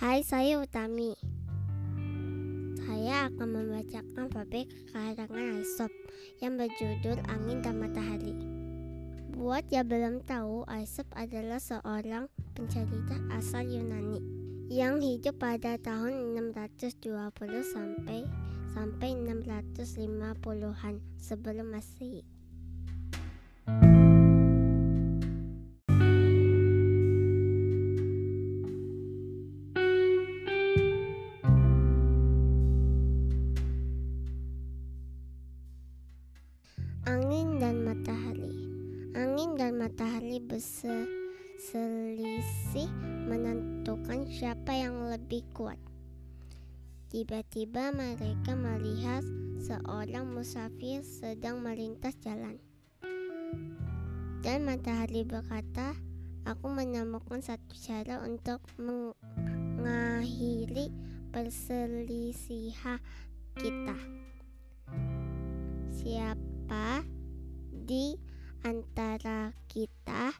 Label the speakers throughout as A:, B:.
A: Hai, saya Utami. Saya akan membacakan fabel karangan Aesop yang berjudul Angin dan Matahari. Buat yang belum tahu, Aesop adalah seorang pencerita asal Yunani yang hidup pada tahun 620 sampai sampai 650-an sebelum Masehi. Angin dan matahari. Angin dan matahari berselisih menentukan siapa yang lebih kuat. Tiba-tiba mereka melihat seorang musafir sedang melintas jalan. Dan matahari berkata, "Aku menemukan satu cara untuk mengakhiri perselisihan kita." Siapa di antara kita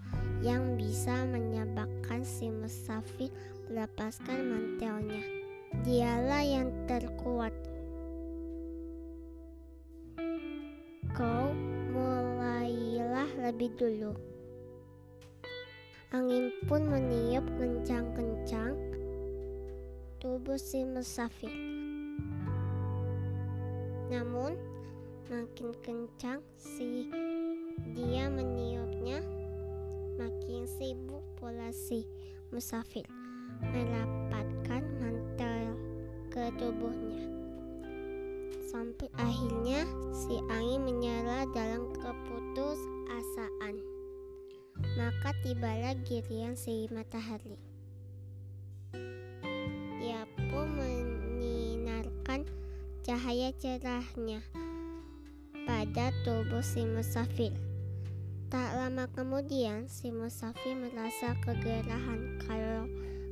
A: yang bisa menyebabkan si musafir melepaskan mantelnya? Dialah yang terkuat. Kau mulailah lebih dulu. Angin pun meniup kencang-kencang tubuh si musafir. Namun, makin kencang si dia meniupnya, makin sibuk pula si musafir merapatkan mantel ke tubuhnya. Sampai akhirnya si angin menyala dalam keputusasaan. Maka tibalah giliran si matahari. Dia pun menyinarkan cahaya cerahnya pada tubuh si musafir. Tak lama kemudian si musafir merasa kegerahan kalau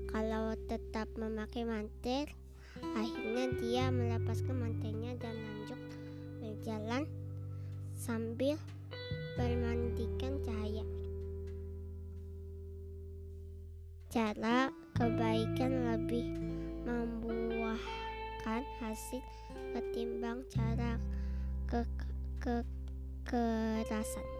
A: kalau tetap memakai mantel. Akhirnya dia melepaskan mantelnya dan lanjut berjalan sambil bermandikan cahaya. Cara kebaikan lebih membuahkan hasil ketimbang cara ke kekerasan.